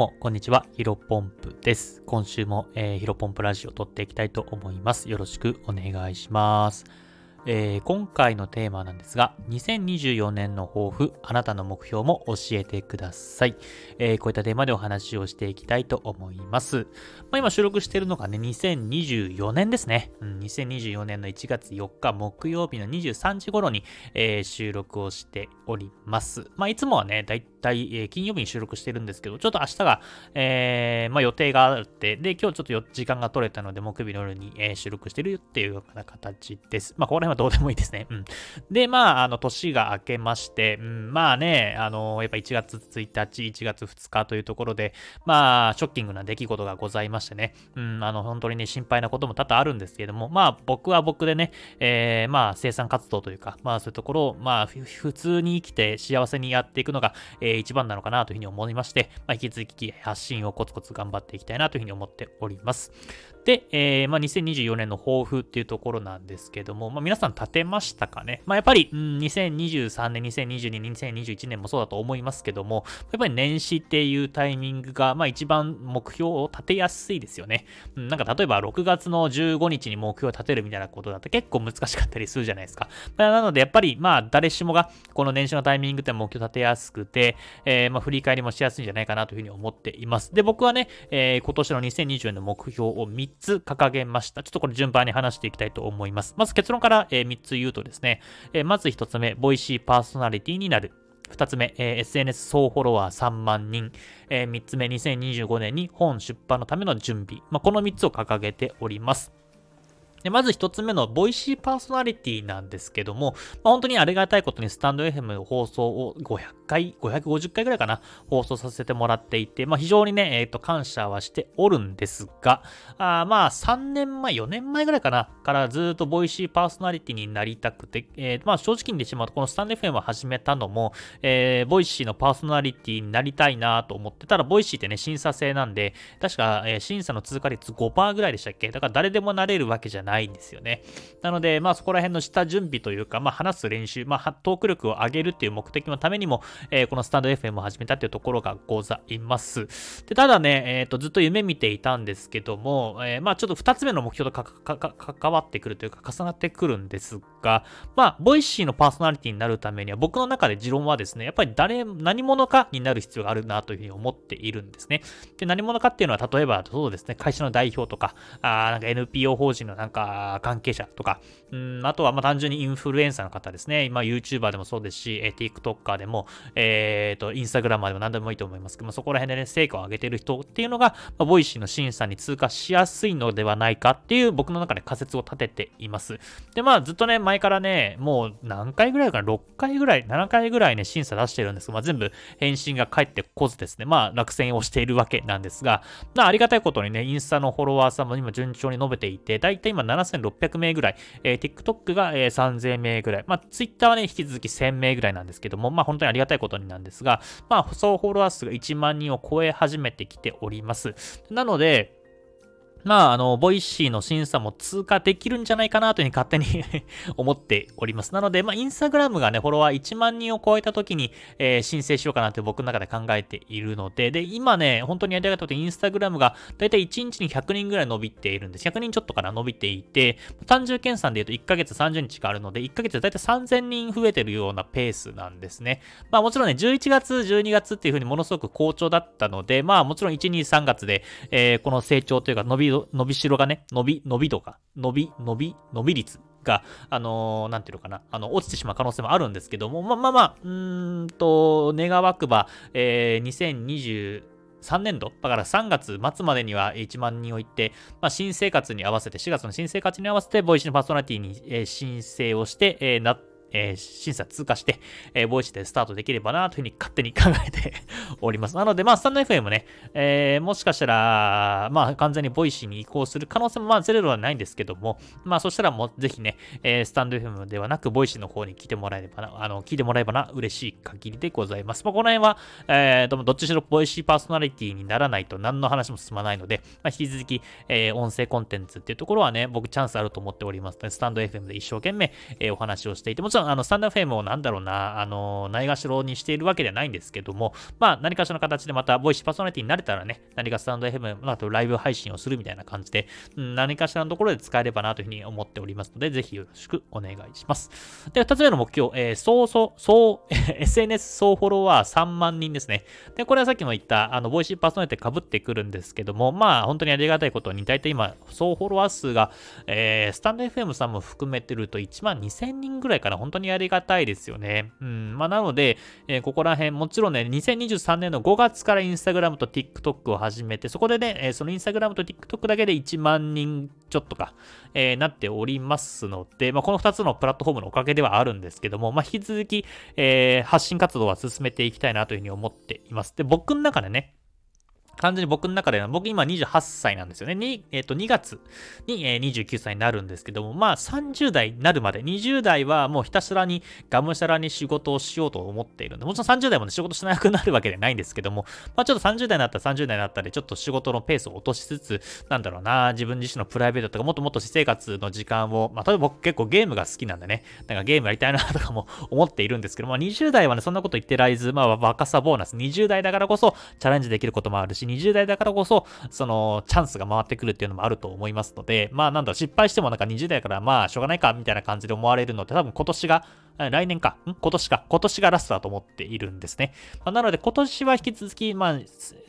も、こんにちは。ヒロポンプです。今週も、えー、ヒロポンプラジオを撮っていきたいと思います。よろしくお願いします。えー、今回のテーマなんですが、2024年の抱負、あなたの目標も教えてください。えー、こういったテーマでお話をしていきたいと思います。まあ、今収録しているのがね、2024年ですね、うん。2024年の1月4日木曜日の23時頃に、えー、収録をしております。まあ、いつもはね、だいたい、え金曜日に収録してるんですけど、ちょっと明日が、えまあ、予定があって、で、今日ちょっと時間が取れたので、木曜日の夜に、え収録してるっていうような形です。まあ、ここら辺はどうでもいいですね。うん。で、まあ、あの、年が明けまして、うん、まあね、あの、やっぱ1月1日、1月2日というところで、まあ、ショッキングな出来事がございましてね、うん、あの、本当にね、心配なことも多々あるんですけれども、まあ、僕は僕でね、えー、まあ、生産活動というか、まあ、そういうところを、まあ、普通に生きて幸せにやっていくのが、えー、一番なのかなというふうに思いまして、まあ、引き続き発信をコツコツ頑張っていきたいなというふうに思っております。で、えー、まあ、2024年の抱負っていうところなんですけども、まあ、皆さん立てましたかね？まあ、やっぱり、うん、2023年、2022年、2021年もそうだと思いますけども、やっぱり年始っていうタイミングが、まあ、一番目標を立てやすいですよね。うん、なんか例えば6月の15日に目標を立てるみたいなことだと結構難しかったりするじゃないですか。まあ、なので、やっぱり、まあ、誰しもがこの年始のタイミングって目標立てやすくて、えー、まあ、振り返りもしやすいんじゃないかなというふうに思っています。で、僕はね、えー、今年の2020年の目標を3つ掲げました。ちょっとこれ順番に話していきたいと思います。まず結論から、えー、3つ言うとですね、えー、まず1つ目、ボイシーパーソナリティになる。2つ目、えー、SNS 総フォロワー3万人。えー、3つ目、2025年に本出版のための準備。まあ、この3つを掲げております。でまず一つ目の Voicy パーソナリティなんですけども、まあ、本当にありがたいことにスタンド FM の放送を500回、550回ぐらいかな、放送させてもらっていて、まあ、非常にね、えっ、ー、と、感謝はしておるんですが、あまあ、3年前、4年前ぐらいかな、からずっと Voicy パーソナリティになりたくて、えー、まあ、正直に言ってしまうと、このスタンド FM を始めたのも、えー、 Voicy のパーソナリティになりたいなと思って、ただ、 Voicy ってね、審査制なんで、確か、え、審査の通過率5%ぐらいでしたっけ？だから誰でもなれるわけじゃないないんですよね。なので、まあそこら辺の下準備というか、まあ話す練習、まあトーク力を上げるっていう目的のためにも、えー、このスタンド FM を始めたっていうところがございます。で、ただね、えっ、ー、と、ずっと夢見ていたんですけども、えー、まあちょっと2つ目の目標と関わってくるというか重なってくるんですが、まあ、 Voicy のパーソナリティになるためには僕の中で持論はですね、やっぱり誰、何者かになる必要があるなというふうに思っているんですね。で、何者かっていうのは例えばそうですね、会社の代表とか、あなんか NPO 法人のなんか関係者とか、うん、あとはまあ単純にインフルエンサーの方ですね。今 YouTuber でもそうですし、え TikToker でも、えっ、ー、と、Instagram でも何でもいいと思いますけども、そこら辺でね、成果を上げてる人っていうのが、まあ、 Voicy の審査に通過しやすいのではないかっていう僕の中で仮説を立てています。で、まあずっとね、前からね、もう何回ぐらいかな、6回ぐらい、7回ぐらいね、審査出してるんですが、まあ、全部返信が返ってこずですね、まあ落選をしているわけなんですが、まあありがたいことにね、インスタのフォロワーさんも今順調に伸びていて、だいたい今7600名ぐらい、えー、TikTok が、えー、3000名ぐらい、まあ Twitter はね、引き続き1000名ぐらいなんですけども、まあ本当にありがたいことになんですが、まあ総フォロワー数が1万人を超え始めてきております。なので、まあ、あの、 Voicy の審査も通過できるんじゃないかなというふうに勝手に 思っております。なので、まあ、インスタグラムがね、フォロワー1万人を超えた時に、えー、申請しようかなって僕の中で考えているので、で、今ね、本当にやりたいことインスタグラムがだいたい1日に100人ぐらい伸びているんです。100人ちょっとから伸びていて、単純計算で言うと1ヶ月30日があるので、1ヶ月でだいたい3000人増えてるようなペースなんですね。まあ、もちろんね、11月、12月っていうふうにものすごく好調だったので、まあ、もちろん1、2、3月で、えー、この成長というか伸び、伸びしろがね、伸び、伸び度が、伸び、伸び、伸び率が、あのー、なんていうのかな、あの、落ちてしまう可能性もあるんですけども、まあ、まあまあ、うんと、願わくば、えー、2023年度だから3月末までには1万人をいって、まあ、新生活に合わせて、4月の新生活に合わせて、 Voicy のパーソナリティに、申請をして、えー、なっえー、審査通過して、えー、 Voicy でスタートできればなというふうに勝手に考えて おります。なので、まあ、スタンド FM ね、えー、もしかしたら、まあ、完全に Voicy に移行する可能性も、まあ、ゼロではないんですけども、まあ、そしたらもう、ぜひね、えー、スタンド FM ではなく、ボイシーの方に来てもらえればな、あの、聞いてもらえばな、嬉しい限りでございます。まあ、この辺は、えー、どっちしろボイシーパーソナリティにならないと何の話も進まないので、まあ、引き続き、えー、音声コンテンツっていうところはね、僕チャンスあると思っておりますので、スタンド FM で一生懸命、えー、お話をしていて、もちろんろん、あの、スタンド FM をなんだろうな、あの、ないがしろにしているわけではないんですけども、まあ、何かしらの形でまた、ボイシーパーソナリティになれたらね、何かスタンド FM、まあ、とライブ配信をするみたいな感じで、何かしらのところで使えればなというふうに思っておりますので、ぜひよろしくお願いします。で、二つ目の目標、えー、そうそう、そう、SNS 総フォロワー3万人ですね。で、これはさっきも言った、あの、ボイシーパーソナリティ被ってくるんですけども、まあ、本当にありがたいことに、大体今、総フォロワー数が、えー、スタンド FM さんも含めてると1万2000人ぐらいから本当にありがたいですよね。うん。まあ、なので、えー、ここら辺、もちろんね、2023年の5月からインスタグラムと TikTok を始めて、そこでね、えー、そのインスタグラムと TikTok だけで1万人ちょっとか、えー、なっておりますので、まあ、この2つのプラットフォームのおかげではあるんですけども、まあ、引き続き、えー、発信活動は進めていきたいなというふうに思っています。で、僕の中でね、完全に僕の中では、僕今28歳なんですよね。にえっ、ー、と、2月に、えー、29歳になるんですけども、まあ30代になるまで、20代はもうひたすらにがむしゃらに仕事をしようと思っているんで、もちろん30代も、ね、仕事しなくなるわけではないんですけども、まあちょっと30代になったら30代になったら、ちょっと仕事のペースを落としつつ、なんだろうな、自分自身のプライベートとか、もっともっと私生活の時間を、まあ例えば僕結構ゲームが好きなんでね、なんかゲームやりたいなとかも 思っているんですけど、まあ20代はね、そんなこと言ってらいず、まあ若さボーナス、20代だからこそチャレンジできることもあるし、20代だからこそそ、の、チャンスが回ってくるっていうのもあると思いますので、まあなんだろ、失敗してもなんか20代からまあしょうがないかみたいな感じで思われるのって多分今年が来年か、ん？今年か、今年がラストだと思っているんですね。まあ、なので今年は引き続き、まあ、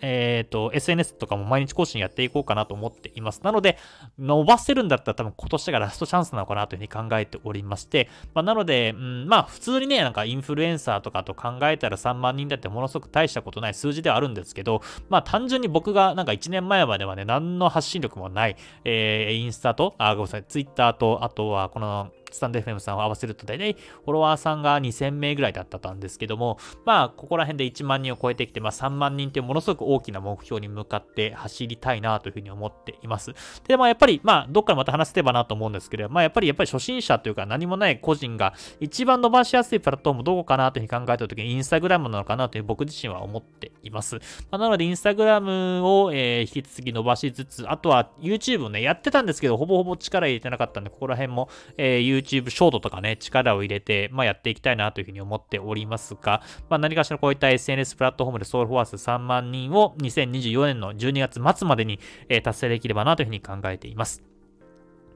えっ、ー、と、SNS とかも毎日更新やっていこうかなと思っています。なので、伸ばせるんだったら多分今年がラストチャンスなのかなというふうに考えておりまして、まあ、なので、うん、まあ、普通にね、なんかインフルエンサーとかと考えたら3万人だってものすごく大したことない数字ではあるんですけど、まあ、単純に僕がなんか1年前まではね、何の発信力もない、えー、インスタと、あ、ごめんなさい、ツイッターと、あとはこの、スタンド FM さんを合わせると大体フォロワーさんが2000名ぐらいだったんですけども、まあ、ここら辺で1万人を超えてきて、まあ、3万人というものすごく大きな目標に向かって走りたいなというふうに思っています。で、まあ、やっぱり、まあ、どっからまた話せればなと思うんですけど、まあ、やっぱり、やっぱり初心者というか何もない個人が一番伸ばしやすいプラットフォームどこかなというふうに考えたときに、インスタグラムなのかなという僕自身は思っています。まあ、なので、インスタグラムを、えー、引き続き伸ばしつつ、あとは YouTube をね、やってたんですけど、ほぼほぼ力入れてなかったんで、ここら辺も、えー、YouTube ショートとかね、力を入れて、まあ、やっていきたいなというふうに思っておりますが、まあ、何かしらこういった SNS プラットフォームでソウルフォワース3万人を2024年の12月末までに、えー、達成できればなというふうに考えています。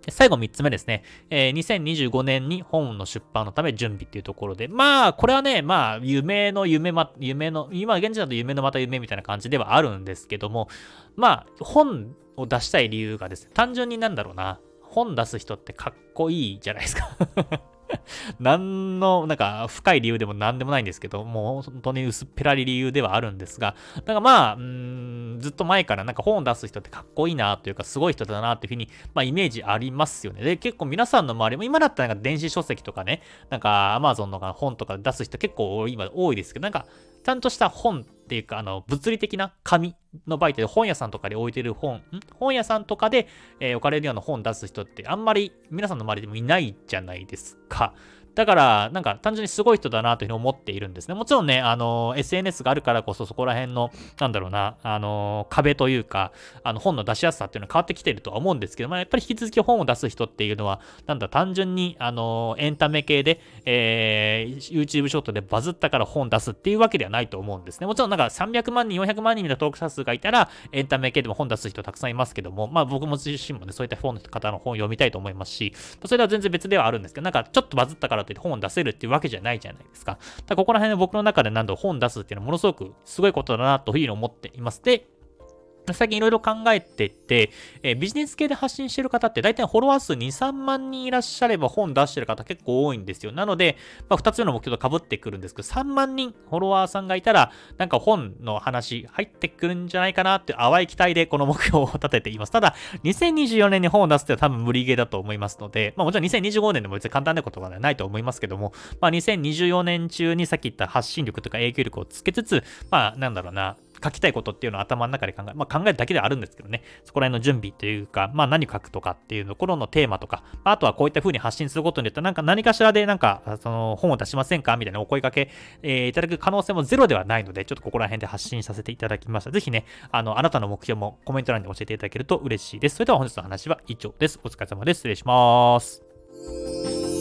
最後3つ目ですね。えー、2025年に本の出版のため準備っていうところで、まあ、これはね、まあ、夢の夢ま、夢の、今現時だと夢のまた夢みたいな感じではあるんですけども、まあ、本を出したい理由がですね、単純になんだろうな、本出す人ってかっこいいじゃないですか 何の、なんか、深い理由でも何でもないんですけど、もう本当に薄っぺらり理由ではあるんですが、なんかまあ、ん、ずっと前からなんか本を出す人ってかっこいいなというか、すごい人だなっていうふうに、まあイメージありますよね。で、結構皆さんの周りも、今だったらなんか電子書籍とかね、なんか Amazon の本とか出す人結構今多いですけど、なんか、ちゃんとした本っていうか、あの、物理的な紙の媒体で本屋さんとかで置いてる本、本屋さんとかで、えー、置かれるような本出す人ってあんまり皆さんの周りでもいないじゃないですか。だから、なんか単純にすごい人だなというふうに思っているんですね。もちろんね、あの、SNS があるからこそそこら辺の、なんだろうな、あの、壁というか、あの、本の出しやすさっていうのは変わってきてるとは思うんですけど、まあ、やっぱり引き続き本を出す人っていうのは、なんだ、単純に、あの、エンタメ系で、えー、YouTube ショートでバズったから本出すっていうわけではないと思うんですね。もちろんなんか300万人、400万人の登録者数がいたら、エンタメ系でも本出す人たくさんいますけども、まあ僕も自身もね、そういった本の方の本を読みたいと思いますし、それは全然別ではあるんですけど、なんかちょっとバズったからといって本を出せるっていうわけじゃないじゃないですか。だここら辺で僕の中で何度本出すっていうのはものすごくすごいことだなというふうに思っています。で、最近いろいろ考えてて、えー、ビジネス系で発信してる方って大体フォロワー数2、3万人いらっしゃれば本出してる方結構多いんですよ。なので、まあ、2つ目の目標と被ってくるんですけど、3万人フォロワーさんがいたら、なんか本の話入ってくるんじゃないかなって淡い期待でこの目標を立てています。ただ、2024年に本を出すって多分無理ゲーだと思いますので、まあもちろん2025年でも別に簡単なことはないと思いますけども、まあ2024年中にさっき言った発信力とか影響力をつけつつ、まあなんだろうな、書きたいことっていうのを頭の中で考え、まあ、考えるだけではあるんですけどね、そこら辺の準備というか、まあ、何書くとかっていうところのテーマとか、まあ、とはこういった風に発信することによって、なんか何かしらでなんか、その本を出しませんかみたいなお声掛け、えー、いただく可能性もゼロではないので、ちょっとここら辺で発信させていただきました。ぜひね、あの、あなたの目標もコメント欄で教えていただけると嬉しいです。それでは本日の話は以上です。お疲れ様です。失礼します。